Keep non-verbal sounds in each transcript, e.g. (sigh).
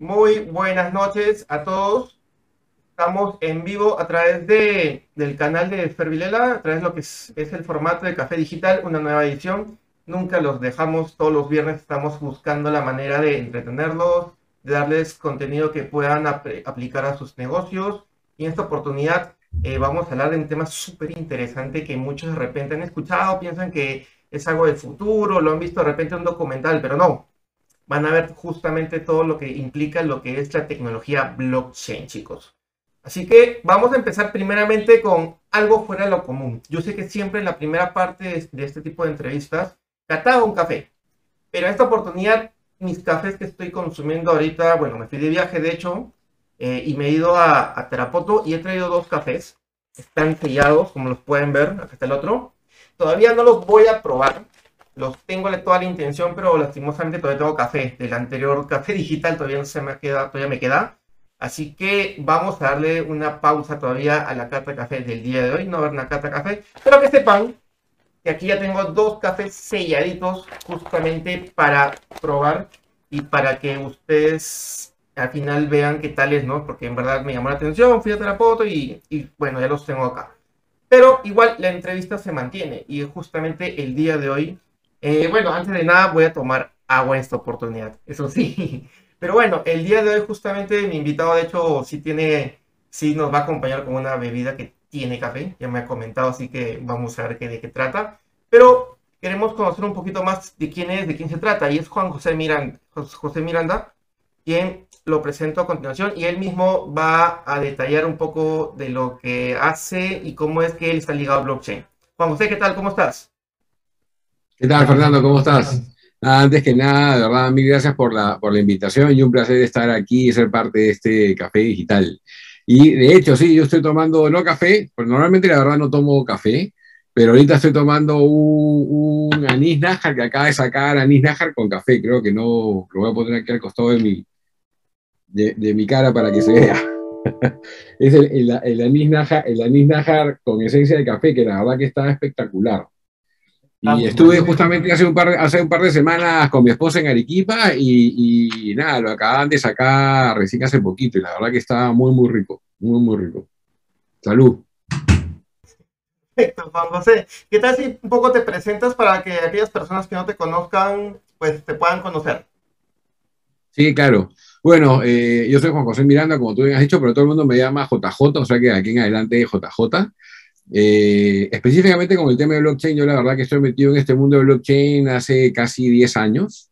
Muy buenas noches a todos. Estamos en vivo a través de, del canal de Fervilela, a través de lo que es, el formato de Café Digital, una nueva edición. Nunca los dejamos, todos los viernes estamos buscando la manera de entretenerlos, de darles contenido que puedan ap aplicar a sus negocios. Y en esta oportunidad eh, vamos a hablar de un tema súper interesante que muchos de repente han escuchado, piensan que es algo del futuro, lo han visto de repente en un documental, pero no. Van a ver justamente todo lo que implica lo que es la tecnología blockchain, chicos. Así que vamos a empezar primeramente con algo fuera de lo común. Yo sé que siempre en la primera parte de este tipo de entrevistas cataba un café, pero esta oportunidad mis cafés que estoy consumiendo ahorita, bueno, me fui de viaje de hecho, eh, y me he ido a, a Terapoto y he traído dos cafés. Están sellados, como los pueden ver, acá está el otro. Todavía no los voy a probar. Los tengo de toda la intención, pero lastimosamente todavía tengo café. Del anterior café digital todavía no se me queda, todavía me queda. Así que vamos a darle una pausa todavía a la carta café del día de hoy. No va a haber una carta café, pero que sepan que aquí ya tengo dos cafés selladitos justamente para probar y para que ustedes al final vean qué tal es, ¿no? Porque en verdad me llamó la atención, fui a la foto y, y bueno, ya los tengo acá. Pero igual la entrevista se mantiene y justamente el día de hoy, eh, bueno, antes de nada voy a tomar agua en esta oportunidad, eso sí. (laughs) Pero bueno, el día de hoy justamente mi invitado de hecho sí tiene, sí nos va a acompañar con una bebida que tiene café, ya me ha comentado, así que vamos a ver qué, de qué trata. Pero queremos conocer un poquito más de quién es, de quién se trata, y es Juan José Miranda, José Miranda quien lo presento a continuación y él mismo va a detallar un poco de lo que hace y cómo es que él está ligado a blockchain. Juan José, ¿qué tal? ¿Cómo estás? ¿Qué tal, Fernando? ¿Cómo estás? Antes que nada, de verdad, mil gracias por la, por la invitación y un placer estar aquí y ser parte de este café digital. Y de hecho, sí, yo estoy tomando no café, pues normalmente la verdad no tomo café, pero ahorita estoy tomando un, un anís nájar que acaba de sacar anís nájar con café. Creo que no lo voy a poner aquí al costado de mi, de, mi cara para que se vea. (laughs) es el, el, el, anís nájar, el anís nájar con esencia de café, que la verdad que está espectacular. Y ah, estuve justamente hace un, par, hace un par de semanas con mi esposa en Arequipa y, y, nada, lo acaban de sacar recién hace poquito y la verdad que está muy, muy rico, muy, muy rico. Salud. Perfecto, Juan José. ¿Qué tal si un poco te presentas para que aquellas personas que no te conozcan, pues te puedan conocer? Sí, claro. Bueno, eh, yo soy Juan José Miranda, como tú bien has dicho, pero todo el mundo me llama JJ, o sea que aquí en adelante JJ. Eh, específicamente con el tema de blockchain, yo la verdad que estoy metido en este mundo de blockchain hace casi 10 años.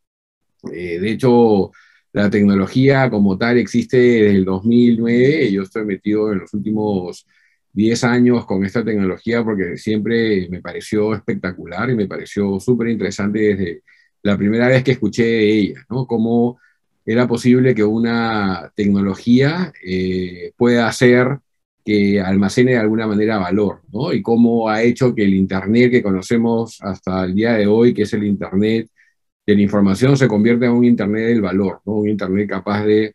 Eh, de hecho, la tecnología como tal existe desde el 2009 y yo estoy metido en los últimos 10 años con esta tecnología porque siempre me pareció espectacular y me pareció súper interesante desde la primera vez que escuché ella, ¿no? Como era posible que una tecnología eh, pueda hacer que almacene de alguna manera valor, ¿no? Y cómo ha hecho que el Internet que conocemos hasta el día de hoy, que es el Internet de la información, se convierta en un Internet del valor, ¿no? Un Internet capaz de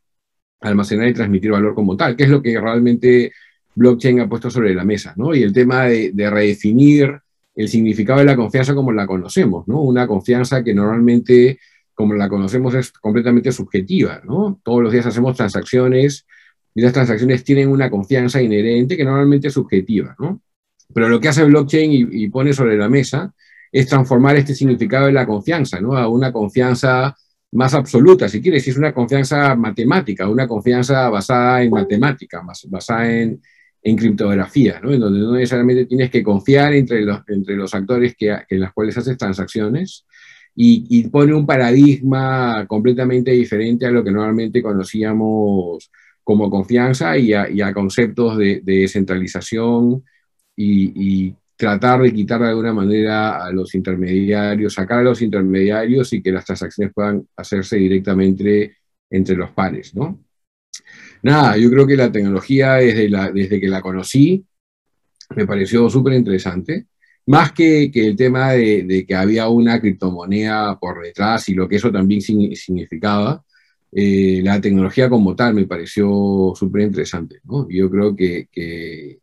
almacenar y transmitir valor como tal, que es lo que realmente blockchain ha puesto sobre la mesa, ¿no? Y el tema de, de redefinir el significado de la confianza como la conocemos, ¿no? Una confianza que normalmente como la conocemos, es completamente subjetiva, ¿no? Todos los días hacemos transacciones y las transacciones tienen una confianza inherente que normalmente es subjetiva, ¿no? Pero lo que hace blockchain y, pone sobre la mesa es transformar este significado de la confianza, ¿no? A una confianza más absoluta, si quieres, es una confianza matemática, una confianza basada en matemática, basada en, en criptografía, ¿no? en donde no necesariamente tienes que confiar entre los, entre los actores que, en los cuales haces transacciones, y, pone un paradigma completamente diferente a lo que normalmente conocíamos como confianza y a, conceptos de, descentralización y, tratar de quitar de alguna manera a los intermediarios, sacar a los intermediarios y que las transacciones puedan hacerse directamente entre los pares, ¿no? Nada, yo creo que la tecnología desde, que la conocí me pareció súper interesante más que, que el tema de, de, que había una criptomoneda por detrás y lo que eso también significaba, eh, la tecnología como tal me pareció súper interesante. Yo creo que,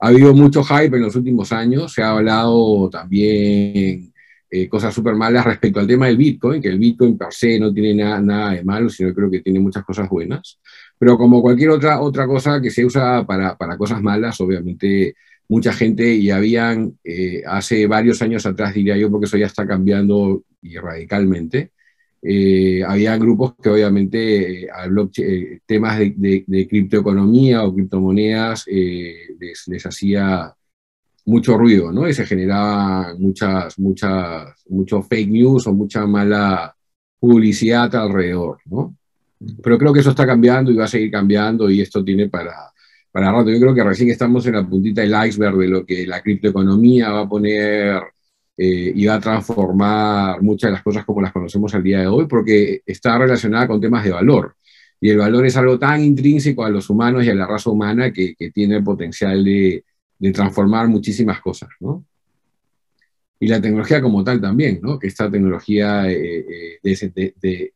ha habido mucho hype en los últimos años, se ha hablado también eh, cosas súper malas respecto al tema del Bitcoin, que el Bitcoin per se no tiene nada de malo, sino creo que tiene muchas cosas buenas. Pero como cualquier otra, otra cosa que se usa para, para cosas malas, obviamente mucha gente y habían eh, hace varios años atrás, diría yo, porque eso ya está cambiando radicalmente, eh, había grupos que obviamente eh, temas de, de, criptoeconomía o criptomonedas les, les, hacía mucho ruido, ¿no? Y se generaba muchas, muchas, mucho fake news o mucha mala publicidad alrededor, ¿no? Pero creo que eso está cambiando y va a seguir cambiando y esto tiene para, para rato. Yo creo que recién estamos en la puntita del iceberg de lo que la criptoeconomía va a poner eh, y va a transformar muchas de las cosas como las conocemos al día de hoy, porque está relacionada con temas de valor. Y el valor es algo tan intrínseco a los humanos y a la raza humana que, tiene el potencial de, transformar muchísimas cosas, ¿no? Y la tecnología como tal también, ¿no? Que esta tecnología eh, eh, de,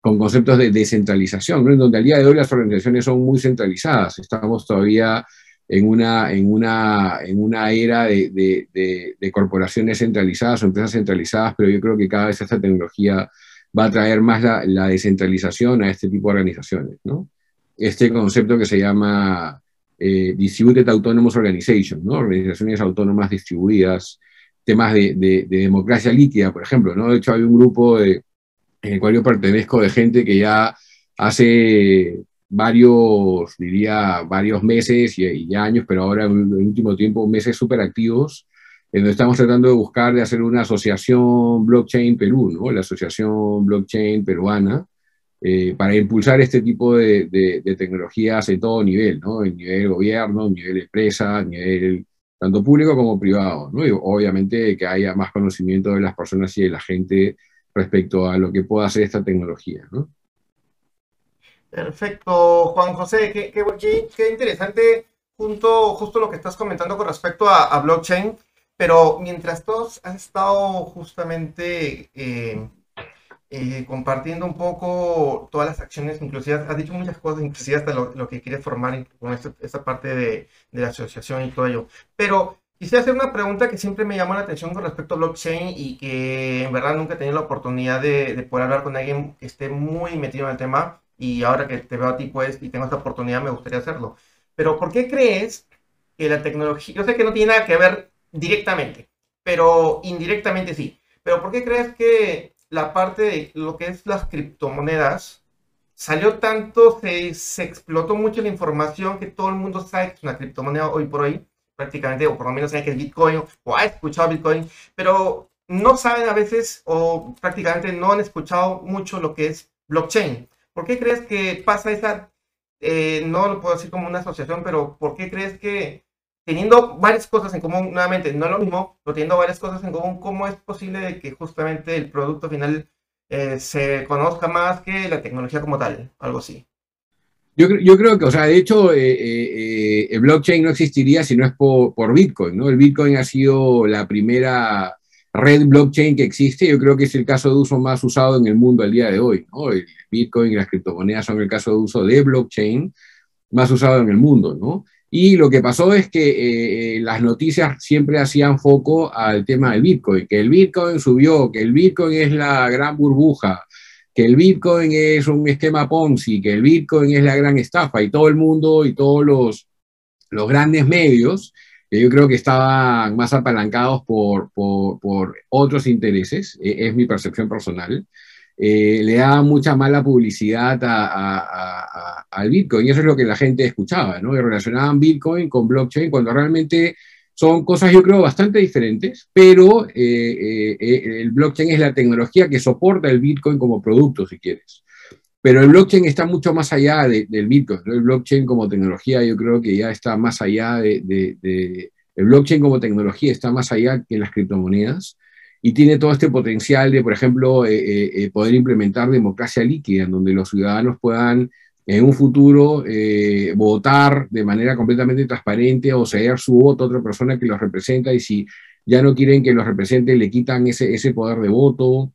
con conceptos de descentralización, ¿no? en donde al día de hoy las organizaciones son muy centralizadas. Estamos todavía en una, en una, en una era de, de, corporaciones centralizadas o empresas centralizadas, pero yo creo que cada vez esta tecnología va a traer más la, la descentralización a este tipo de organizaciones. ¿no? Este concepto que se llama eh, Distributed Autonomous Organization, ¿no? organizaciones autónomas distribuidas, temas de, democracia líquida, por ejemplo. ¿no? De hecho, hay un grupo de en el cual yo pertenezco de gente que ya hace varios, diría, varios meses y, años, pero ahora en el último tiempo meses súper activos, en donde estamos tratando de buscar de hacer una asociación blockchain Perú, ¿no? La asociación blockchain peruana, eh, para impulsar este tipo de, de, tecnologías en todo nivel, ¿no? En nivel gobierno, en nivel empresa, en nivel tanto público como privado. Y obviamente que haya más conocimiento de las personas y de la gente respecto a lo que pueda hacer esta tecnología. ¿no? Perfecto, Juan José, qué, interesante junto, justo lo que estás comentando con respecto a, blockchain, pero mientras todos han estado justamente eh, eh, compartiendo un poco todas las acciones, inclusive has dicho muchas cosas, inclusive hasta lo, que quieres formar con esta, parte de, de, la asociación y todo ello, pero Quisiera hacer una pregunta que siempre me llamó la atención con respecto a blockchain y que en verdad nunca he tenido la oportunidad de, poder hablar con alguien que esté muy metido en el tema y ahora que te veo a ti pues y tengo esta oportunidad me gustaría hacerlo. Pero ¿por qué crees que la tecnología, yo sé que no tiene nada que ver directamente, pero indirectamente sí, pero ¿por qué crees que la parte de lo que es las criptomonedas salió tanto, se, se explotó mucho la información que todo el mundo sabe que es una criptomoneda hoy por hoy? prácticamente, o por lo menos saben que es Bitcoin, o ha escuchado Bitcoin, pero no saben a veces, o prácticamente no han escuchado mucho lo que es blockchain. ¿Por qué crees que pasa esa, eh, no lo puedo decir como una asociación, pero ¿por qué crees que teniendo varias cosas en común, nuevamente, no lo mismo, pero teniendo varias cosas en común, ¿cómo es posible que justamente el producto final eh, se conozca más que la tecnología como tal? Algo así. Yo, yo, creo que, o sea, de hecho, eh, el blockchain no existiría si no es por, Bitcoin, ¿no? El Bitcoin ha sido la primera red blockchain que existe. Yo creo que es el caso de uso más usado en el mundo al día de hoy, ¿no? El Bitcoin y las criptomonedas son el caso de uso de blockchain más usado en el mundo, ¿no? Y lo que pasó es que eh, las noticias siempre hacían foco al tema del Bitcoin, que el Bitcoin subió, que el Bitcoin es la gran burbuja, que el Bitcoin es un esquema Ponzi, que el Bitcoin es la gran estafa y todo el mundo y todos los, los grandes medios, yo creo que estaban más apalancados por, por, otros intereses, e, es mi percepción personal, eh, le daban mucha mala publicidad al Bitcoin y eso es lo que la gente escuchaba, ¿no? Y relacionaban Bitcoin con blockchain cuando realmente son cosas, yo creo, bastante diferentes, pero eh, eh, eh, el blockchain es la tecnología que soporta el Bitcoin como producto, si quieres. Pero el blockchain está mucho más allá del Bitcoin. El blockchain como tecnología, yo creo que ya está más allá de, El blockchain como tecnología está más allá que las criptomonedas y tiene todo este potencial de, por ejemplo, poder implementar democracia líquida, en donde los ciudadanos puedan en un futuro eh, votar de manera completamente transparente o ceder su voto a otra persona que los representa y si ya no quieren que los represente le quitan ese, ese poder de voto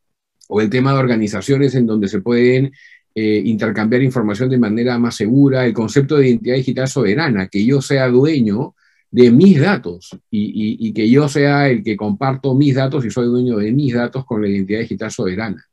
o el tema de organizaciones en donde se pueden eh, intercambiar información de manera más segura, el concepto de identidad digital soberana, que yo sea dueño de mis datos y, que yo sea el que comparto mis datos y soy dueño de mis datos con la identidad digital soberana.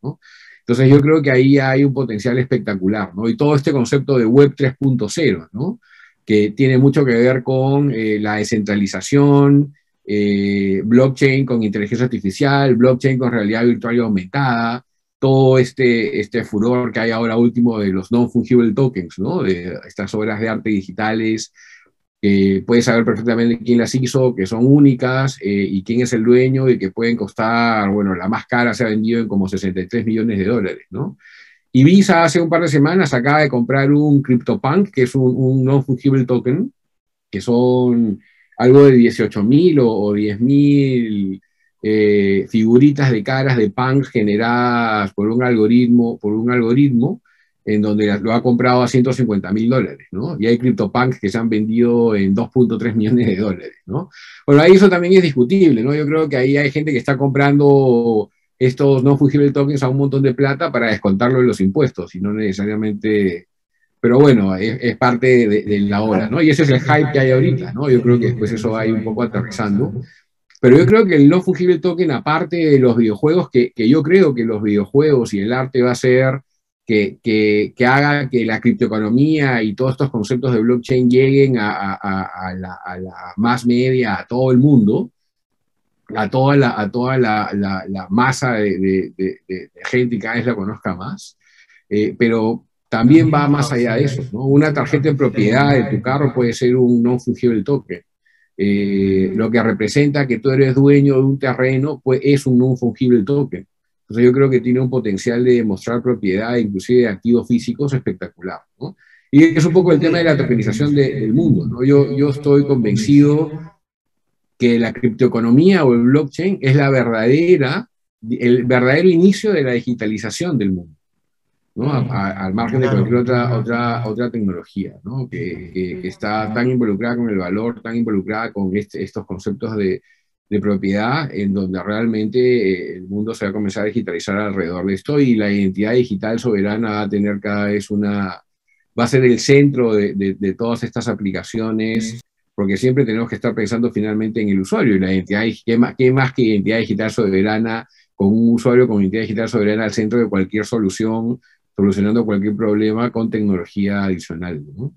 Entonces yo creo que ahí hay un potencial espectacular, ¿no? Y todo este concepto de Web 3.0, ¿no? Que tiene mucho que ver con eh, la descentralización, eh, blockchain con inteligencia artificial, blockchain con realidad virtual y aumentada, todo este, este furor que hay ahora último de los non-fungible tokens, ¿no? De estas obras de arte digitales puedes saber perfectamente quién las hizo, que son únicas eh, y quién es el dueño y que pueden costar, bueno, la más cara se ha vendido en como 63 millones de dólares, ¿no? Y Visa hace un par de semanas acaba de comprar un CryptoPunk, que es un, un non-fungible token, que son algo de 18 mil o, o 10 mil eh, figuritas de caras de punks generadas por un algoritmo, por un algoritmo en donde lo ha comprado a 150 mil dólares, ¿no? Y hay CryptoPunks que se han vendido en 2.3 millones de dólares, ¿no? Bueno, ahí eso también es discutible, ¿no? Yo creo que ahí hay gente que está comprando estos no fungible tokens a un montón de plata para descontarlo de los impuestos y no necesariamente... Pero bueno, es, parte de, la hora, ¿no? Y ese es el hype que hay ahorita, ¿no? Yo creo que después eso va a ir un poco aterrizando. Pero yo creo que el no fungible token, aparte de los videojuegos, que, que yo creo que los videojuegos y el arte va a ser que, que, haga que la criptoeconomía y todos estos conceptos de blockchain lleguen a, a, la, a, la, más media, a todo el mundo, a toda la, a toda la, la masa de, de, de, gente y cada vez la conozca más. Eh, pero también va más allá de eso. ¿no? Una tarjeta de propiedad de tu carro puede ser un non fungible token. Eh, lo que representa que tú eres dueño de un terreno pues, es un non fungible token. Entonces yo creo que tiene un potencial de demostrar propiedad, inclusive de activos físicos, espectacular. Y es un poco el tema de la tokenización del mundo. ¿no? Yo, yo estoy convencido que la criptoeconomía o el blockchain es la verdadera, el verdadero inicio de la digitalización del mundo. ¿No? al margen de cualquier otra, otra, otra tecnología, ¿no? que, que, está tan involucrada con el valor, tan involucrada con este, estos conceptos de, de propiedad en donde realmente eh, el mundo se va a comenzar a digitalizar alrededor de esto y la identidad digital soberana va a tener cada vez una, va a ser el centro de, de, todas estas aplicaciones, porque siempre tenemos que estar pensando finalmente en el usuario y la identidad, ¿qué más, qué más que identidad digital soberana con un usuario con identidad digital soberana al centro de cualquier solución, solucionando cualquier problema con tecnología adicional. ¿no?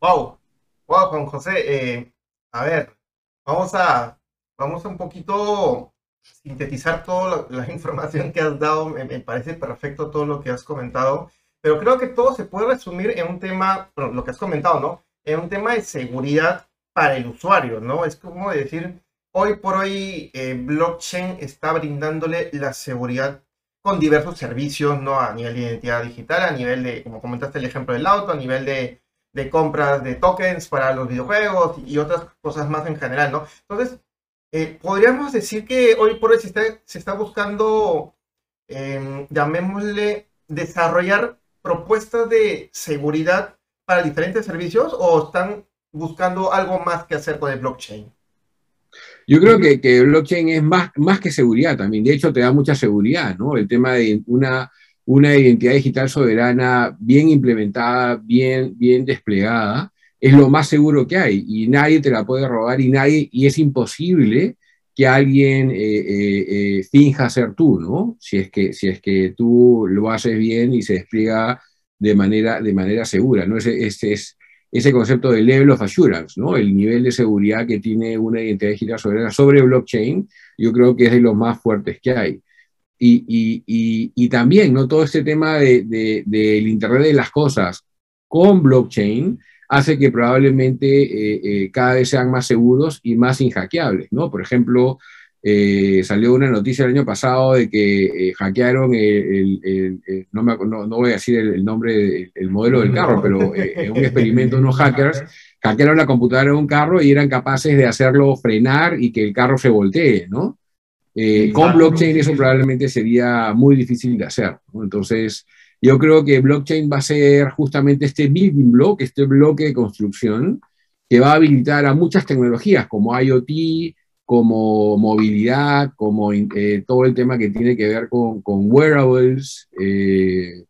Wow, wow, Juan José, eh, a ver, vamos a vamos a un poquito sintetizar toda la, (laughs) información que has dado. Me, parece perfecto todo lo que has comentado, pero creo que todo se puede resumir en un tema, lo que has comentado, ¿no? En un tema de seguridad para el usuario, ¿no? Es como decir, hoy por hoy eh, blockchain está brindándole la seguridad con diversos servicios, ¿no? A nivel de identidad digital, a nivel de, como comentaste el ejemplo del auto, a nivel de, de compras de tokens para los videojuegos y otras cosas más en general, ¿no? Entonces, eh, podríamos decir que hoy por hoy se está, buscando, em, llamémosle, desarrollar propuestas de seguridad para diferentes servicios o están buscando algo más que hacer con el blockchain? Yo creo que, que blockchain es más, más que seguridad también. De hecho, te da mucha seguridad, ¿no? El tema de una, una identidad digital soberana bien implementada, bien, bien desplegada, es lo más seguro que hay y nadie te la puede robar y nadie, y es imposible que alguien eh, eh, eh, finja ser tú, ¿no? Si es, que, si es que tú lo haces bien y se despliega de manera, de manera segura, ¿no? Ese, ese es ese concepto de level of assurance, ¿no? El nivel de seguridad que tiene una identidad digital sobre, sobre blockchain, yo creo que es de los más fuertes que hay. Y, y, y, y también, ¿no? Todo este tema del de, de, Internet de las cosas con blockchain hace que probablemente eh, eh, cada vez sean más seguros y más inhackeables, ¿no? Por ejemplo, eh, salió una noticia el año pasado de que hackearon el, no, me, no, voy a decir el, nombre del modelo del carro, pero en un experimento unos hackers hackearon la computadora de un carro y eran capaces de hacerlo frenar y que el carro se voltee, ¿no? con blockchain eso probablemente sería muy difícil de hacer, ¿no? Entonces, yo creo que blockchain va a ser justamente este building block, este bloque de construcción, que va a habilitar a muchas tecnologías como IoT, como movilidad, como eh, todo el tema que tiene que ver con, con wearables, eh,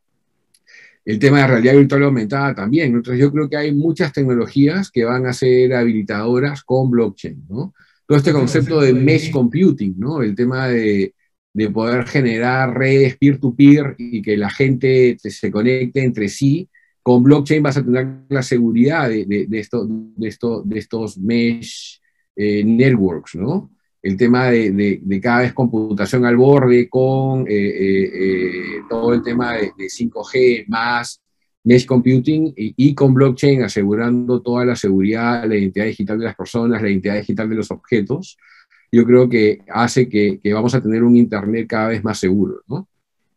El tema de realidad virtual aumentada también. Entonces yo creo que hay muchas tecnologías que van a ser habilitadoras con blockchain, ¿no? Todo este concepto de mesh computing, ¿no? El tema de, de poder generar redes peer-to-peer y que la gente se conecte entre sí. Con blockchain vas a tener la seguridad de, de, de, esto, de, esto, de estos mesh eh, networks, ¿no? El tema de, cada vez computación al borde con eh, eh, todo el tema de, 5G más mesh computing y, con blockchain asegurando toda la seguridad, la identidad digital de las personas, la identidad digital de los objetos yo creo que hace que, vamos a tener un Internet cada vez más seguro, ¿no?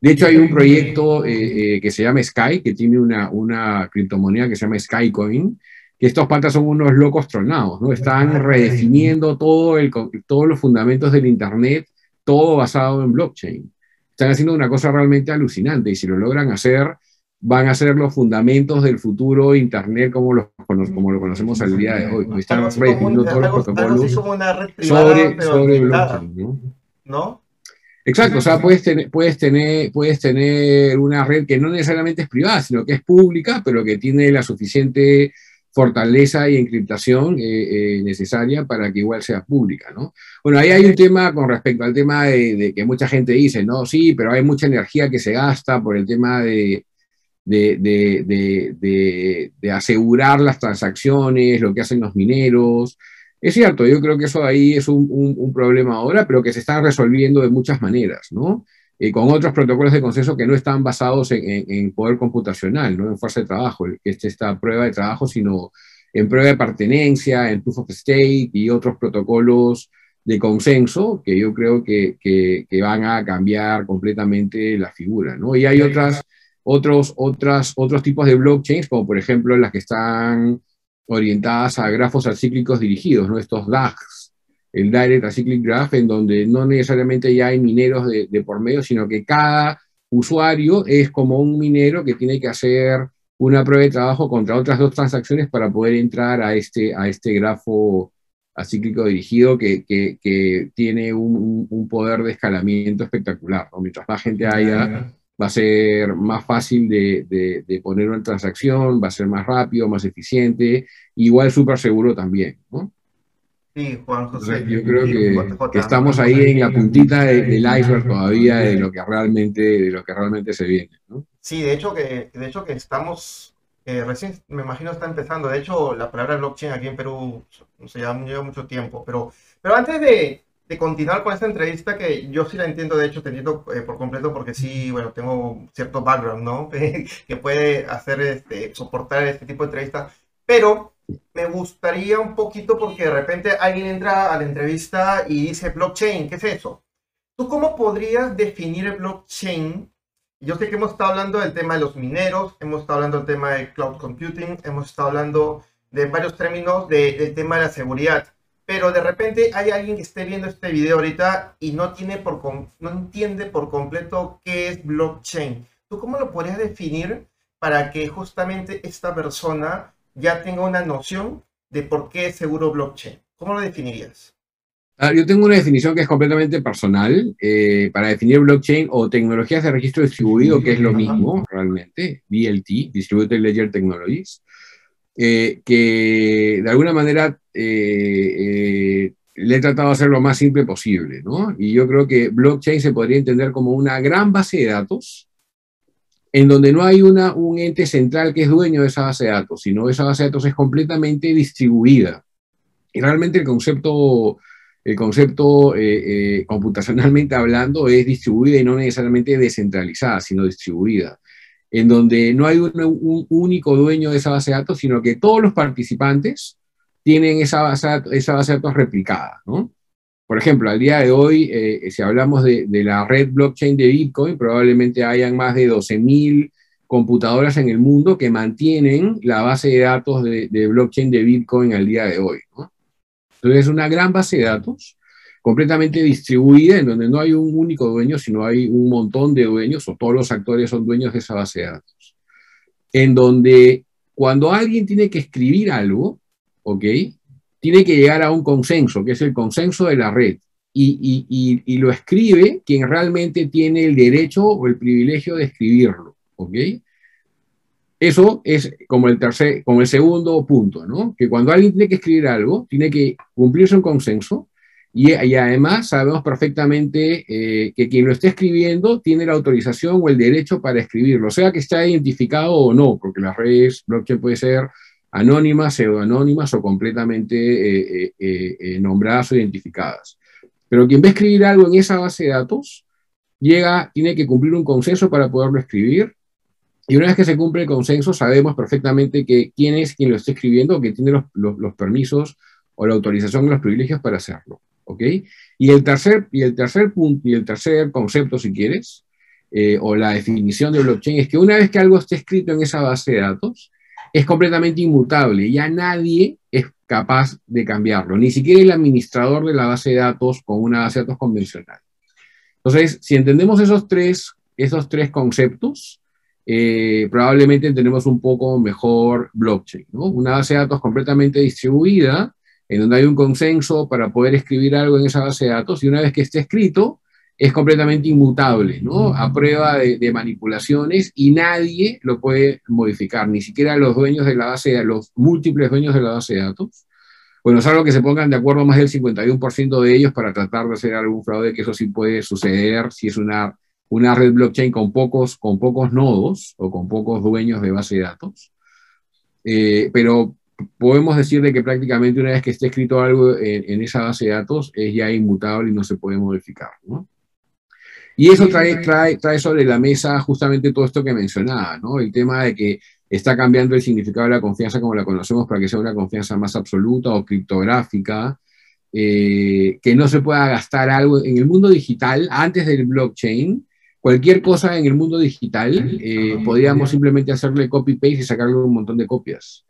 De hecho, hay un proyecto eh, eh, que se llama Sky, que tiene una, una criptomoneda que se llama Skycoin, que estos patas son unos locos tronados, ¿no? Están redefiniendo todo el, todos los fundamentos del Internet, todo basado en blockchain. Están haciendo una cosa realmente alucinante y si lo logran hacer, van a ser los fundamentos del futuro Internet como lo, como lo conocemos al día de hoy. Están redefiniendo todos los protocolos sobre, sobre blockchain, ¿no? Exacto, o sea, puedes tener, puedes, tener, puedes tener una red que no necesariamente es privada, sino que es pública, pero que tiene la suficiente fortaleza y encriptación eh, eh, necesaria para que igual sea pública, ¿no? Bueno, ahí hay un tema con respecto al tema de, que mucha gente dice, no, sí, pero hay mucha energía que se gasta por el tema de, de, asegurar las transacciones, lo que hacen los mineros. Es cierto, yo creo que eso ahí es un, problema ahora, pero que se está resolviendo de muchas maneras, ¿no? Eh, con otros protocolos de consenso que no están basados en, poder computacional, ¿no? En fuerza de trabajo, es esta prueba de trabajo, sino en prueba de pertenencia, en proof of stake y otros protocolos de consenso que yo creo que, que, que van a cambiar completamente la figura, ¿no? Y hay otras otros, otras, otros tipos de blockchains, como por ejemplo las que están orientadas a grafos acíclicos dirigidos, ¿no? estos DAGs, el Direct Acyclic Graph, en donde no necesariamente ya hay mineros de, de por medio, sino que cada usuario es como un minero que tiene que hacer una prueba de trabajo contra otras dos transacciones para poder entrar a este, a este grafo acíclico dirigido que, que, que tiene un, un, poder de escalamiento espectacular. ¿no? Mientras más gente haya va a ser más fácil de, de, poner una transacción, va a ser más rápido, más eficiente, igual súper seguro también, ¿no? Sí, Juan José. yo creo que, estamos ahí en la puntita del iceberg todavía de lo que realmente, de lo que realmente se viene, ¿no? Sí, de hecho que, de hecho que estamos, eh, recién me imagino está empezando, de hecho la palabra blockchain aquí en Perú se lleva, lleva mucho tiempo, pero, pero antes de, de continuar con esta entrevista, que yo sí la entiendo, de hecho, te entiendo eh, por completo, porque sí, bueno, tengo cierto background, ¿no? (laughs) que puede hacer, este, soportar este tipo de entrevista, pero me gustaría un poquito porque de repente alguien entra a la entrevista y dice blockchain, ¿qué es eso? ¿Tú cómo podrías definir el blockchain? Yo sé que hemos estado hablando del tema de los mineros, hemos estado hablando del tema de cloud computing, hemos estado hablando de varios términos del tema de la seguridad pero de repente hay alguien que esté viendo este video ahorita y no, tiene por, no entiende por completo qué es blockchain. ¿Tú cómo lo podrías definir para que justamente esta persona ya tenga una noción de por qué es seguro blockchain? ¿Cómo lo definirías? Ah, yo tengo una definición que es completamente personal eh, para definir blockchain o tecnologías de registro distribuido, que es lo mismo realmente, DLT, Distributed Ledger Technologies. Eh, que de alguna manera eh, le he tratado de hacer lo más simple posible, ¿no? Y yo creo que blockchain se podría entender como una gran base de datos en donde no hay una, un ente central que es dueño de esa base de datos, sino esa base de datos es completamente distribuida. Y realmente el concepto, el concepto computacionalmente hablando es distribuida y no necesariamente descentralizada, sino distribuida en donde no hay un, único dueño de esa base de datos, sino que todos los participantes tienen esa base, esa base de datos replicada. ¿no? Por ejemplo, al día de hoy, eh, si hablamos de, la red blockchain de Bitcoin, probablemente hayan más de 12.000 computadoras en el mundo que mantienen la base de datos de, de, blockchain de Bitcoin al día de hoy. ¿no? Entonces, es una gran base de datos completamente distribuida, en donde no hay un único dueño, sino hay un montón de dueños, o todos los actores son dueños de esa base de datos. En donde cuando alguien tiene que escribir algo, ¿ok? Tiene que llegar a un consenso, que es el consenso de la red. Y, y, y, lo escribe quien realmente tiene el derecho o el privilegio de escribirlo. Eso es como el, tercer, como el segundo punto, ¿no? Que cuando alguien tiene que escribir algo, tiene que cumplirse un consenso y, además sabemos perfectamente eh, que quien lo esté escribiendo tiene la autorización o el derecho para escribirlo, sea que esté identificado o no, porque las redes blockchain puede ser anónimas, pseudoanónimas o completamente eh, eh, nombradas o identificadas. Pero quien va a escribir algo en esa base de datos, llega, tiene que cumplir un consenso para poderlo escribir. Y una vez que se cumple el consenso, sabemos perfectamente que quién es quien lo está escribiendo, que tiene los, permisos o la autorización y los privilegios para hacerlo. ¿ok? Y el tercer, y el tercer punto, y el tercer concepto, si quieres, eh, o la definición de blockchain, es que una vez que algo esté escrito en esa base de datos, es completamente inmutable. Ya nadie es capaz de cambiarlo, ni siquiera el administrador de la base de datos con una base de datos convencional. Entonces, si entendemos esos tres, esos tres conceptos, eh, probablemente tenemos un poco mejor blockchain, ¿no? Una base de datos completamente distribuida, en donde hay un consenso para poder escribir algo en esa base de datos, y una vez que esté escrito, es completamente inmutable, ¿no? A prueba de, de, manipulaciones y nadie lo puede modificar, ni siquiera los dueños de la base, de, los múltiples dueños de la base de datos. Bueno, salvo que se pongan de acuerdo más del 51% de ellos para tratar de hacer algún fraude, que eso sí puede suceder si es una, una red blockchain con pocos, con pocos nodos o con pocos dueños de base de datos. Eh, pero podemos decir de que prácticamente una vez que esté escrito algo en, en, esa base de datos es ya inmutable y no se puede modificar. ¿no? Y eso trae, trae, trae sobre la mesa justamente todo esto que mencionaba, ¿no? El tema de que está cambiando el significado de la confianza como la conocemos para que sea una confianza más absoluta o criptográfica, eh, que no se pueda gastar algo en el mundo digital antes del blockchain. Cualquier cosa en el mundo digital, eh, podríamos simplemente hacerle copy-paste y sacarle un montón de copias.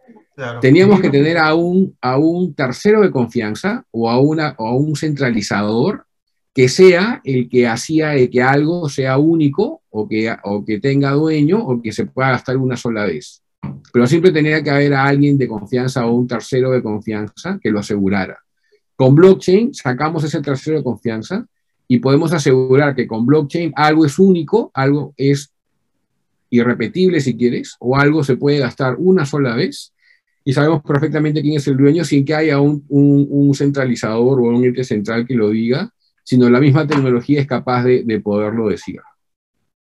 Teníamos que tener a un, a un tercero de confianza o a, una, o a un centralizador que sea el que hacía que algo sea único o que, o que tenga dueño o que se pueda gastar una sola vez. Pero siempre tenía que haber a alguien de confianza o un tercero de confianza que lo asegurara. Con blockchain sacamos ese tercero de confianza y podemos asegurar que con blockchain algo es único, algo es irrepetible si quieres, o algo se puede gastar una sola vez y sabemos perfectamente quién es el dueño sin que haya un, un centralizador o un ente central que lo diga sino la misma tecnología es capaz de, poderlo decir.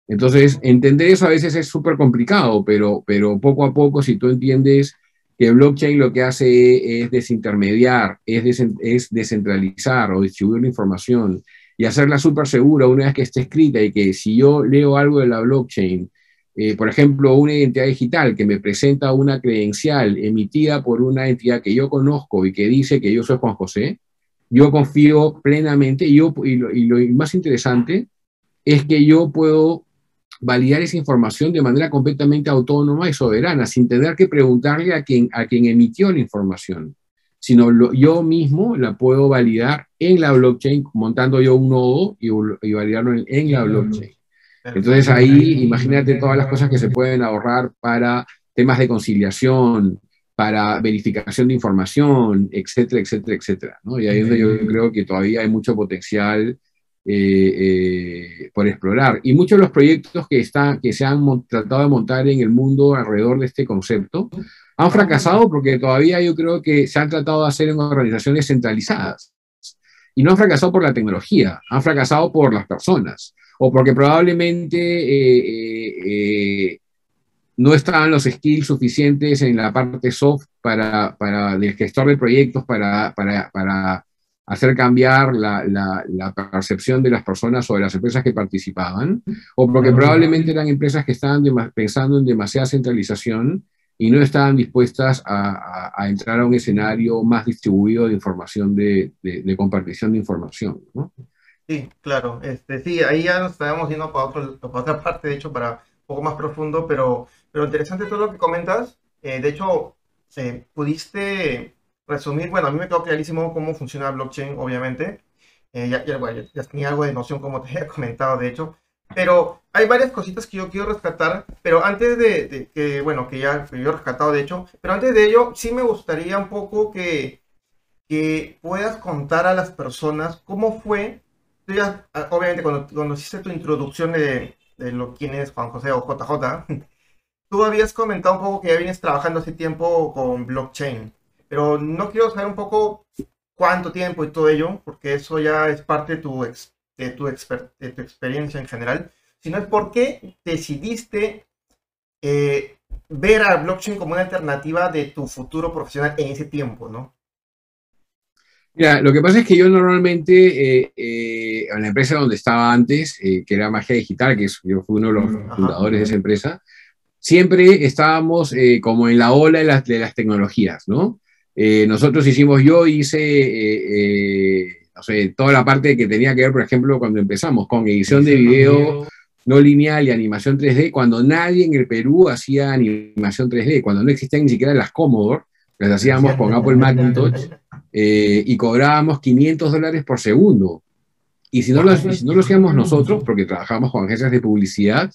Entonces, entender eso a veces es súper complicado, pero, pero poco a poco, si tú entiendes que blockchain lo que hace es desintermediar, es, es descentralizar o distribuir la información y hacerla súper segura una vez que esté escrita y que si yo leo algo de la blockchain, eh, por ejemplo, una identidad digital que me presenta una credencial emitida por una entidad que yo conozco y que dice que yo soy Juan José, yo confío plenamente y, yo, y, lo, más interesante es que yo puedo validar esa información de manera completamente autónoma y soberana, sin tener que preguntarle a quien, a quien emitió la información, sino yo mismo la puedo validar en la blockchain, montando yo un nodo y, y validarlo en, en, la blockchain. Entonces ahí imagínate todas las cosas que se pueden ahorrar para temas de conciliación, para verificación de información, etcétera, etcétera, etcétera. ¿no? Y ahí es donde yo creo que todavía hay mucho potencial eh, eh, por explorar. Y muchos de los proyectos que, están, que se han tratado de montar en el mundo alrededor de este concepto han fracasado porque todavía yo creo que se han tratado de hacer en organizaciones centralizadas. Y no han fracasado por la tecnología, han fracasado por las personas o porque probablemente eh, no estaban los skills suficientes en la parte soft para, para el gestor de proyectos para, para, para hacer cambiar la, la, percepción de las personas o de las empresas que participaban, o porque probablemente eran empresas que estaban pensando en demasiada centralización y no estaban dispuestas a, a, entrar a un escenario más distribuido de información, de, de, compartición de información. ¿no? Sí, claro. Este, sí, ahí ya nos estábamos yendo para, otro, para otra parte, de hecho, para un poco más profundo, pero pero interesante todo lo que comentas. Eh, de hecho, se pudiste resumir, bueno, a mí me quedó clarísimo cómo funciona blockchain, obviamente. Eh, ya, ya, bueno, ya, tenía algo de noción, como te (laughs) había comentado, de hecho. Pero hay varias cositas que yo quiero rescatar, pero antes de, que, bueno, que ya que yo he rescatado, de hecho, pero antes de ello, sí me gustaría un poco que, que puedas contar a las personas cómo fue, tú ya, obviamente cuando, cuando hiciste tu introducción de, de lo quién es Juan José o JJ, (laughs) tú habías comentado un poco que ya vienes trabajando hace tiempo con blockchain, pero no quiero saber un poco cuánto tiempo y todo ello, porque eso ya es parte de tu, de tu, de tu experiencia en general, sino es por qué decidiste eh, ver a blockchain como una alternativa de tu futuro profesional en ese tiempo, ¿no? Mira, lo que pasa es que yo normalmente, eh, eh, en la empresa donde estaba antes, que era Magia Digital, que yo fui uno de los fundadores de esa empresa, siempre estábamos como en la ola de las, de las tecnologías, ¿no? nosotros hicimos, yo hice, no sé, toda la parte que tenía que ver, por ejemplo, cuando empezamos con edición de video no lineal y animación 3D, cuando nadie en el Perú hacía animación 3D, cuando no existían ni siquiera las Commodore, las hacíamos con Apple Macintosh eh, y cobrábamos 500 dólares por segundo. Y si no, lo, si no lo hacíamos nosotros, porque trabajamos con agencias de publicidad,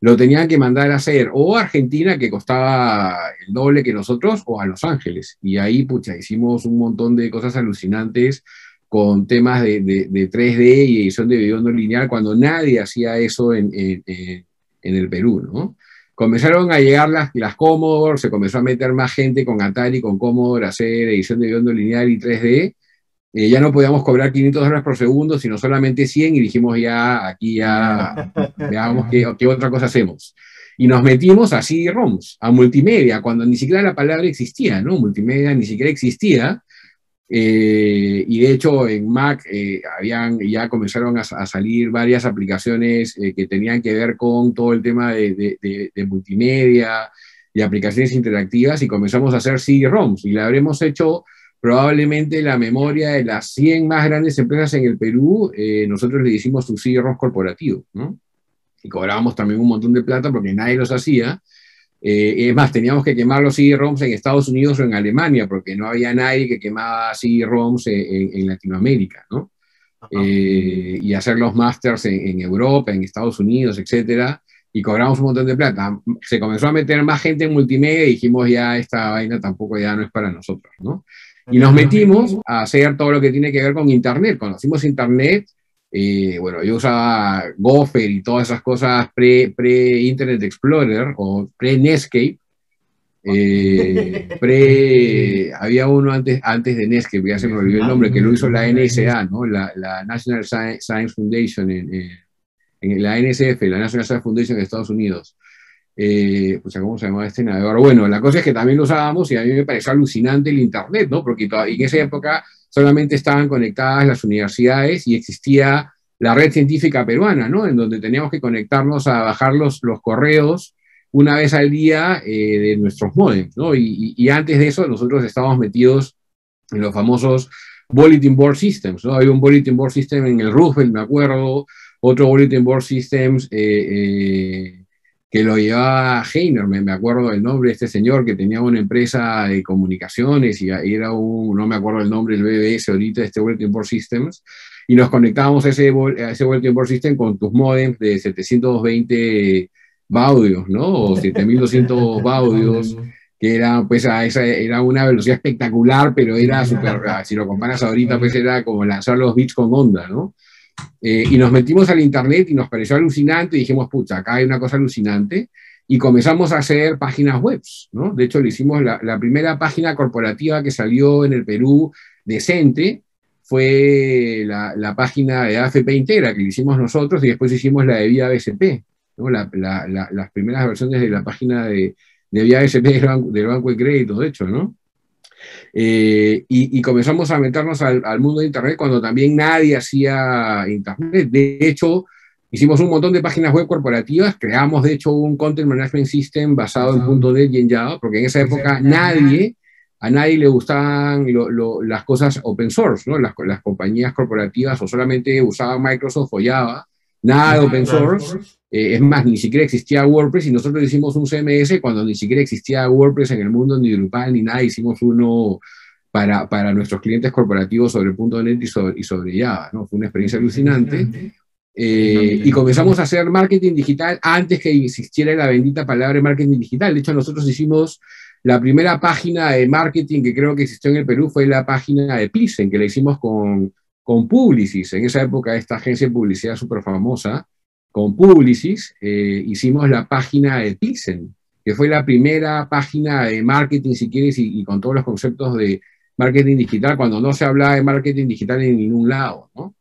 lo tenían que mandar a hacer o a Argentina, que costaba el doble que nosotros, o a Los Ángeles. Y ahí, pucha, hicimos un montón de cosas alucinantes con temas de, de, 3D y edición de video no lineal, cuando nadie hacía eso en, en, en, el Perú, ¿no? Comenzaron a llegar las, las Commodore, se comenzó a meter más gente con Atari, con Commodore, a hacer edición de video no lineal y 3D, eh, ya no podíamos cobrar 500 dólares por segundo, sino solamente 100 y dijimos ya, aquí ya, veamos qué, qué otra cosa hacemos y nos metimos a CD-ROMs, a multimedia, cuando ni siquiera la palabra existía, ¿no? Multimedia ni siquiera existía, eh, y de hecho en Mac eh, habían, ya comenzaron a, salir varias aplicaciones eh, que tenían que ver con todo el tema de, de, multimedia y aplicaciones interactivas y comenzamos a hacer CD-ROMs y le habremos hecho probablemente la memoria de las 100 más grandes empresas en el Perú, nosotros le hicimos su CD-ROMs corporativo, ¿no? Y cobrábamos también un montón de plata porque nadie los hacía eh, es más, teníamos que quemar los CD-ROMs en Estados Unidos o en Alemania, porque no había nadie que quemaba CD-ROMs en, Latinoamérica, ¿no? Eh, y hacer los masters en, Europa, en Estados Unidos, etcétera, y cobramos un montón de plata. Se comenzó a meter más gente en multimedia y dijimos ya esta vaina tampoco ya no es para nosotros, ¿no? Y nos metimos a hacer todo lo que tiene que ver con Internet. Conocimos Internet eh, bueno, yo usaba Gopher y todas esas cosas pre-Internet Explorer o pre-Netscape. Eh, (laughs) pre, había uno antes, antes de Netscape, ya se me olvidó el nombre, que lo hizo la NSA, ¿no? la, la National Science Foundation, en, en, la NSF, la National Science Foundation de Estados Unidos. Eh, pues, ¿cómo se llamaba este navegador? Bueno, la cosa es que también lo usábamos y a mí me pareció alucinante el Internet, ¿no? Porque en esa época solamente estaban conectadas las universidades y existía la red científica peruana, ¿no? En donde teníamos que conectarnos a bajar los, los correos una vez al día eh, de nuestros modems, ¿no? Y, antes de eso nosotros estábamos metidos en los famosos Bulletin Board Systems, ¿no? Había un Bulletin Board System en el Roosevelt, me acuerdo, otro Bulletin Board Systems eh, eh, que lo llevaba Heiner, me, acuerdo del nombre de este señor que tenía una empresa de comunicaciones y era un, no me acuerdo el nombre del BBS ahorita, este Bulletin Board Systems, y nos conectábamos a ese, a ese Bulletin Board System con tus modems de 720 baudios, ¿no? O (laughs) 7200 baudios, que era, pues, a esa, era una velocidad espectacular, pero era súper, si lo comparas ahorita, pues era como lanzar los bits con onda, ¿no? Eh, y nos metimos al internet y nos pareció alucinante y dijimos, pucha, acá hay una cosa alucinante. Y comenzamos a hacer páginas web, ¿no? De hecho, le hicimos la, primera página corporativa que salió en el Perú decente, fue la, la página de AFP Integra, que le hicimos nosotros, y después hicimos la de Vía BSP, ¿no? La, las primeras versiones de la página de, de Vía BSP del Banco de Crédito, de hecho, ¿no? Eh, y, comenzamos a meternos al, mundo de Internet cuando también nadie hacía Internet. De hecho, hicimos un montón de páginas web corporativas, creamos de hecho un Content Management System basado en .NET y en Java, porque en esa época nadie, a nadie le gustaban las cosas open source, ¿no? Las, las, compañías corporativas o solamente usaban Microsoft o Java, nada de open source. Eh, es más, ni siquiera existía WordPress y nosotros hicimos un CMS cuando ni siquiera existía WordPress en el mundo, ni Drupal, ni nada. Hicimos uno para, para nuestros clientes corporativos sobre .NET y sobre, y sobre Java, ¿no? Fue una experiencia alucinante. Eh, y comenzamos a hacer marketing digital antes que existiera la bendita palabra marketing digital. De hecho, nosotros hicimos la primera página de marketing que creo que existió en el Perú, fue la página de Plissen, que la hicimos con, con Publicis. En esa época, esta agencia de publicidad súper famosa, con Publicis, eh, hicimos la página de Thyssen. que fue la primera página de marketing, si quieres, y, con todos los conceptos de marketing digital, cuando no se hablaba de marketing digital en ningún lado, ¿no?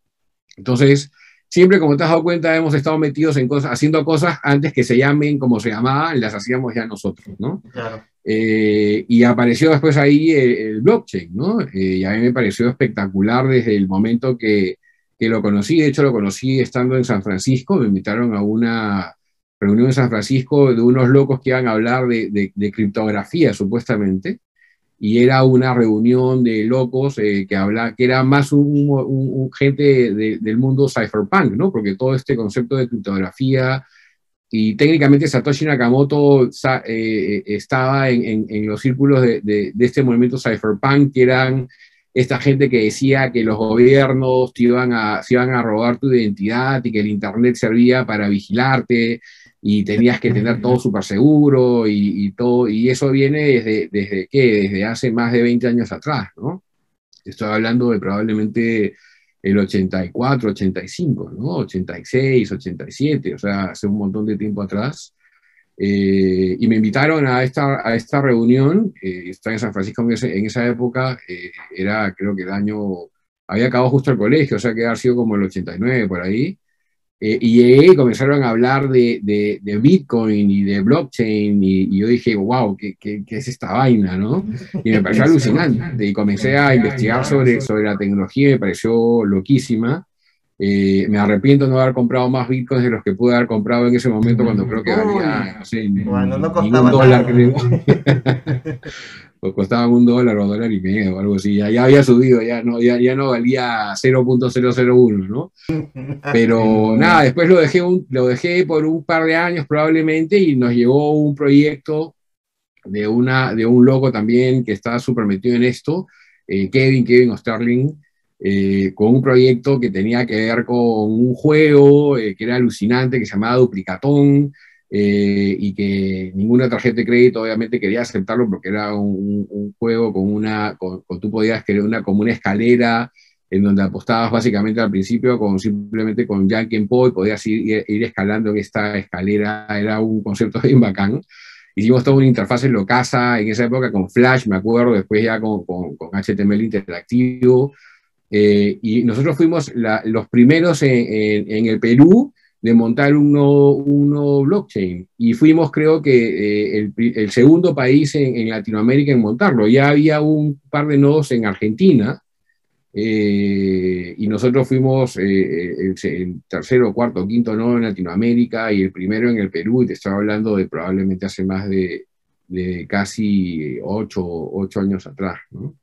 Entonces, siempre, como te has dado cuenta, hemos estado metidos en cosas, haciendo cosas antes que se llamen como se llamaban, las hacíamos ya nosotros, ¿no? Claro. Eh, y apareció después ahí el, blockchain, ¿no? Eh, y a mí me pareció espectacular desde el momento que, que, lo conocí. De hecho, lo conocí estando en San Francisco. Me invitaron a una reunión en San Francisco de unos locos que iban a hablar de, de, criptografía, supuestamente. Y era una reunión de locos eh, que habla, que era más un, un, gente del mundo cypherpunk, ¿no? Porque todo este concepto de criptografía, y técnicamente Satoshi Nakamoto eh, eh, estaba en, en, los círculos de, de, este movimiento cypherpunk, que eran esta gente que decía que los gobiernos te iban a, se iban a robar tu identidad y que el Internet servía para vigilarte y tenías que tener todo súper seguro y, y, todo, y eso viene desde, desde, ¿qué? Desde hace más de 20 años atrás, ¿no? Estoy hablando de probablemente el 84, 85, ¿no? 86, 87, o sea, hace un montón de tiempo atrás. Eh, y me invitaron a esta, a esta reunión, eh, estaba en San Francisco en, esa época, eh, era creo que el año, había acabado justo el colegio, o sea que ha sido como el 89 por ahí, eh, y llegué y comenzaron a hablar de, de, Bitcoin y de blockchain y, yo dije, wow, ¿qué, ¿qué, qué, es esta vaina? ¿no? Y me pareció (laughs) alucinante. Y comencé a investigar sobre, sobre la tecnología y me pareció loquísima. Eh, me arrepiento de no haber comprado más bitcoins de los que pude haber comprado en ese momento cuando creo que valía, no sé, bueno, no costaba dólar. Creo. (laughs) pues costaban un dólar o dólar y medio o algo así, ya, ya había subido, ya no, ya, ya no valía 0.001, ¿no? (laughs) Pero nada, después lo dejé, lo dejé por un par de años probablemente y nos llegó un proyecto de, una, de un loco también que está súper metido en esto, eh, Kevin, Kevin Osterling, eh, con un proyecto que tenía que ver con un juego eh, que era alucinante, que se llamaba Duplicatón, eh, y que ninguna tarjeta de crédito obviamente quería aceptarlo porque era un, juego con una, con, tú podías crear una, como una escalera en donde apostabas básicamente al principio con simplemente con Yankee and y podías ir, ir, escalando en esta escalera, era un concepto (laughs) bien bacán. Hicimos toda una interfaz en Locasa en esa época con Flash, me acuerdo, después ya con, con, con HTML interactivo. Eh, y nosotros fuimos los primeros en, en, el Perú de montar un nuevo, blockchain. Y fuimos, creo que, eh, el, segundo país en, Latinoamérica en montarlo. Ya había un par de nodos en Argentina eh, y nosotros fuimos eh, el, tercero, cuarto, quinto nodo en Latinoamérica y el primero en el Perú. Y te estaba hablando de probablemente hace más de, de casi ocho, ocho años atrás. ¿no?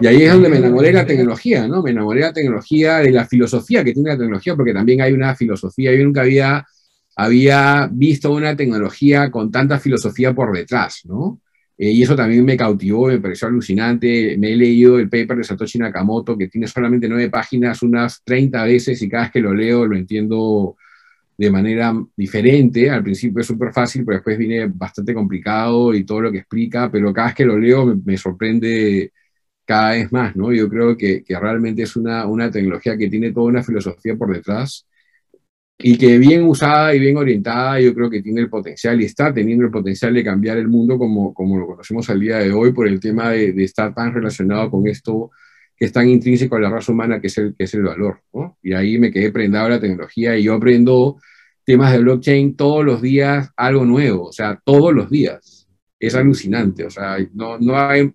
Y ahí es donde me enamoré de la tecnología, ¿no? Me enamoré de la tecnología, de la filosofía que tiene la tecnología, porque también hay una filosofía. Yo nunca había, había visto una tecnología con tanta filosofía por detrás, ¿no? Eh, y eso también me cautivó, me pareció alucinante. Me he leído el paper de Satoshi Nakamoto, que tiene solamente nueve páginas, unas 30 veces, y cada vez que lo leo lo entiendo de manera diferente. Al principio es súper fácil, pero después viene bastante complicado y todo lo que explica, pero cada vez que lo leo me, me sorprende cada vez más, ¿no? Yo creo que, que realmente es una, una, tecnología que tiene toda una filosofía por detrás y que bien usada y bien orientada, yo creo que tiene el potencial y está teniendo el potencial de cambiar el mundo como, como lo conocemos al día de hoy por el tema de, de estar tan relacionado con esto que es tan intrínseco a la raza humana que es el, que es el valor, ¿no? Y ahí me quedé prendado a la tecnología y yo aprendo temas de blockchain todos los días, algo nuevo, o sea, todos los días. Es alucinante, o sea, no, no hay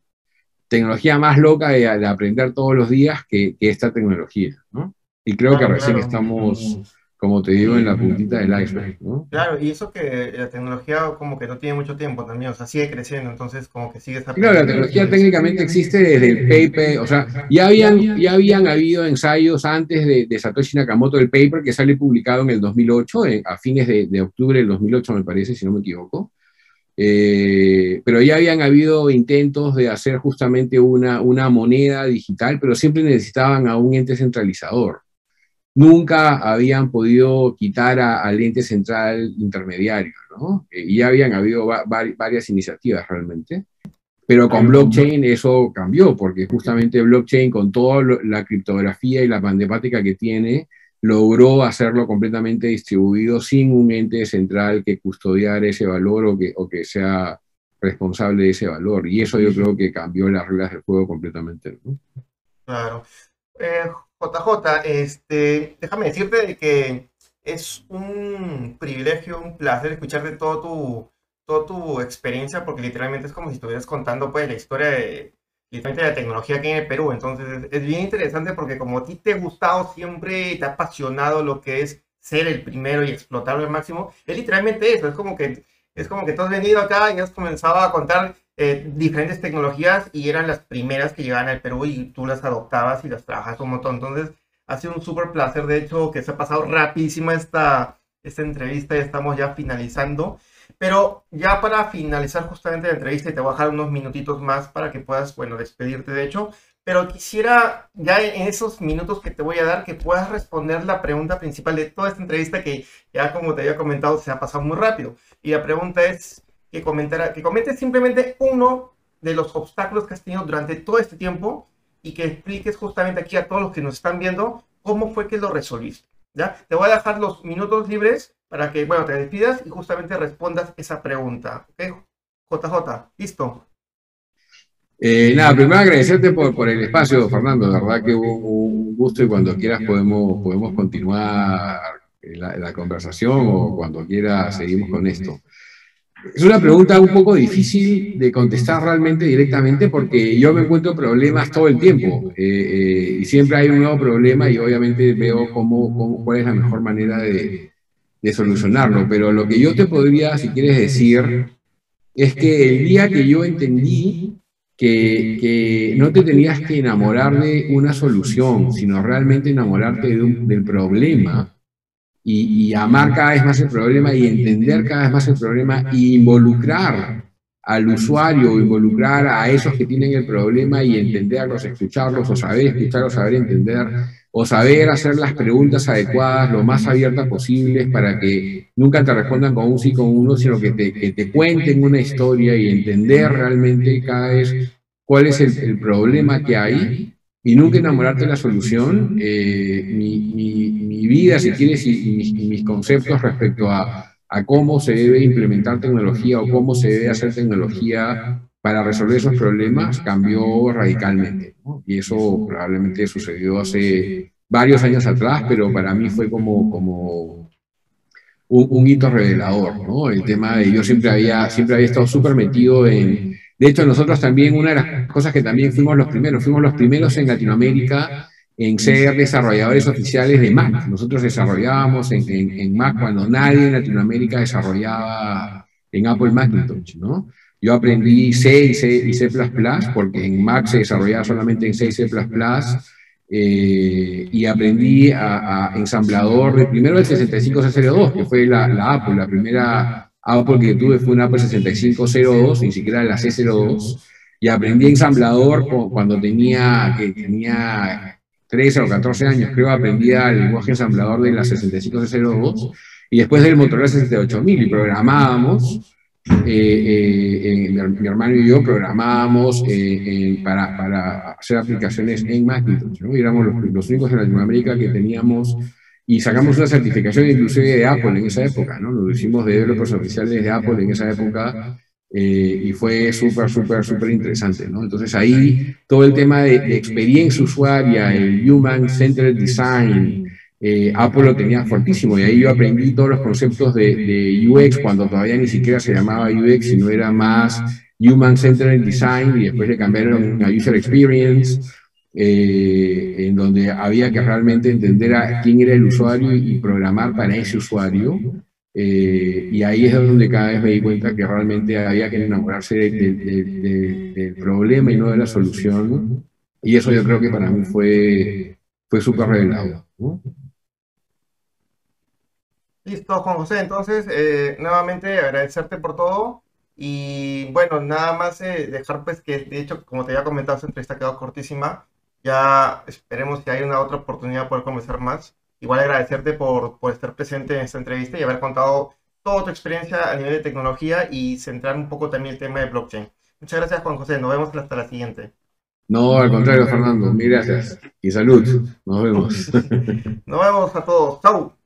tecnología más loca de, aprender todos los días que, esta tecnología, ¿no? Y creo que recién estamos, como te digo, en la puntita del iceberg, ¿no? Claro, y eso que la tecnología como que no tiene mucho tiempo también, o sea, sigue creciendo, entonces como que sigue... Claro, la tecnología técnicamente existe desde el paper, o sea, ya habían, ya habían habido ensayos antes de, Satoshi Nakamoto del paper que sale publicado en el 2008, a fines de, de octubre del 2008 me parece, si no me equivoco. Eh, pero ya habían habido intentos de hacer justamente una, una moneda digital, pero siempre necesitaban a un ente centralizador. Nunca habían podido quitar al ente central intermediario, ¿no? Eh, y ya habían habido varias iniciativas realmente. Pero con blockchain eso cambió, porque justamente blockchain, con toda la criptografía y la matemática que tiene, logró hacerlo completamente distribuido sin un ente central que custodiara ese valor o que, o que sea responsable de ese valor. Y eso yo creo que cambió las reglas del juego completamente. Claro. JJ, eh, este, déjame decirte que es un privilegio, un placer escucharte todo tu, toda tu experiencia, porque literalmente es como si estuvieras contando pues, la historia de, literalmente la tecnología aquí en el Perú. Entonces es, bien interesante porque como a ti te ha gustado siempre, te ha apasionado lo que es ser el primero y explotarlo al máximo, es literalmente eso, es como que es como que tú has venido acá y has comenzado a contar eh, diferentes tecnologías y eran las primeras que llegaban al Perú y tú las adoptabas y las trabajas un montón. Entonces, ha sido un súper placer, de hecho, que se ha pasado rapidísima esta, esta entrevista y estamos ya finalizando. Pero ya para finalizar justamente la entrevista, y te voy a dejar unos minutitos más para que puedas, bueno, despedirte, de hecho, pero quisiera ya en esos minutos que te voy a dar que puedas responder la pregunta principal de toda esta entrevista que ya como te había comentado se ha pasado muy rápido. Y la pregunta es que, comentara, que comentes simplemente uno de los obstáculos que has tenido durante todo este tiempo y que expliques justamente aquí a todos los que nos están viendo cómo fue que lo resolviste. ¿ya? Te voy a dejar los minutos libres para que, bueno, te despidas y justamente respondas esa pregunta. ¿Ok? JJ, listo. Eh, nada, primero agradecerte por, por, el espacio, Fernando. La verdad que un gusto y cuando quieras podemos, podemos continuar la, la conversación o cuando quieras seguimos con esto. Es una pregunta un poco difícil de contestar realmente directamente porque yo me encuentro problemas todo el tiempo eh, eh, y siempre hay un nuevo problema y obviamente veo cómo, cómo, cuál es la mejor manera de, de solucionarlo. Pero lo que yo te podría, si quieres decir, es que el día que yo entendí que, que, no te tenías que enamorar de una solución, sino realmente enamorarte del problema, y, amar cada vez más el problema y entender cada vez más el problema y involucrar al usuario, involucrar a esos que tienen el problema y entenderlos, escucharlos, o saber escucharlos, saber entender, o saber hacer las preguntas adecuadas, lo más abiertas posibles, para que nunca te respondan con un sí, con uno, sino que te, que te cuenten una historia y entender realmente cada vez cuál es el, problema que hay y nunca enamorarte de la solución. Eh, mi, mi, vida, si quieres, y, mis, conceptos respecto a, a, cómo se debe implementar tecnología o cómo se debe hacer tecnología para resolver esos problemas cambió radicalmente. Y eso probablemente sucedió hace varios años atrás, pero para mí fue como, como un, un hito revelador. ¿no? El tema de yo siempre había, siempre había estado súper metido en de hecho, nosotros también, una de las cosas que también fuimos los primeros, fuimos los primeros en Latinoamérica en ser desarrolladores oficiales de Mac. Nosotros desarrollábamos en, en, Mac cuando nadie en Latinoamérica desarrollaba en Apple Macintosh, ¿no? Yo aprendí C y C, y C++ porque en Mac se desarrollaba solamente en C y C++, eh, y aprendí a, ensamblador de, primero el 65C02, que fue la, la Apple, la primera Apple que tuve fue una Apple 6502, ni siquiera la C02, y aprendí ensamblador cuando tenía, que tenía 13 o 14 años, creo, aprendí el lenguaje ensamblador de la 65C02, y después del Motorola 68000, y programábamos, eh, eh, eh, mi, hermano y yo programábamos para, para, hacer aplicaciones en Macintosh, ¿no? Éramos los, los únicos en Latinoamérica que teníamos y sacamos una certificación inclusive de Apple en esa época, ¿no? Lo hicimos de developers oficiales de Apple en esa época eh, y fue súper, súper, súper interesante, ¿no? Entonces ahí todo el tema de, experiencia usuaria, el Human Centered Design, eh, Apple lo tenía fortísimo y ahí yo aprendí todos los conceptos de, UX cuando todavía ni siquiera se llamaba UX, sino era más Human Centered Design y después le cambiaron a User Experience. Eh, en donde había que realmente entender a quién era el usuario y programar para ese usuario. Eh, y ahí es donde cada vez me di cuenta que realmente había que enamorarse del problema y no de la solución. Y eso yo creo que para mí fue, fue súper revelado. Listo, Juan José. Entonces, eh, nuevamente agradecerte por todo. Y bueno, nada más dejar pues que, de hecho, como te había comentado, esta entrevista ha quedado cortísima. Ya esperemos que haya una otra oportunidad de poder conversar más. Igual agradecerte por, por estar presente en esta entrevista y haber contado toda tu experiencia a nivel de tecnología y centrar un poco también el tema de blockchain. Muchas gracias, Juan José. Nos vemos hasta la siguiente. No, al contrario, Fernando, mil gracias. Y salud. Nos vemos. (laughs) Nos vemos a todos. Chau.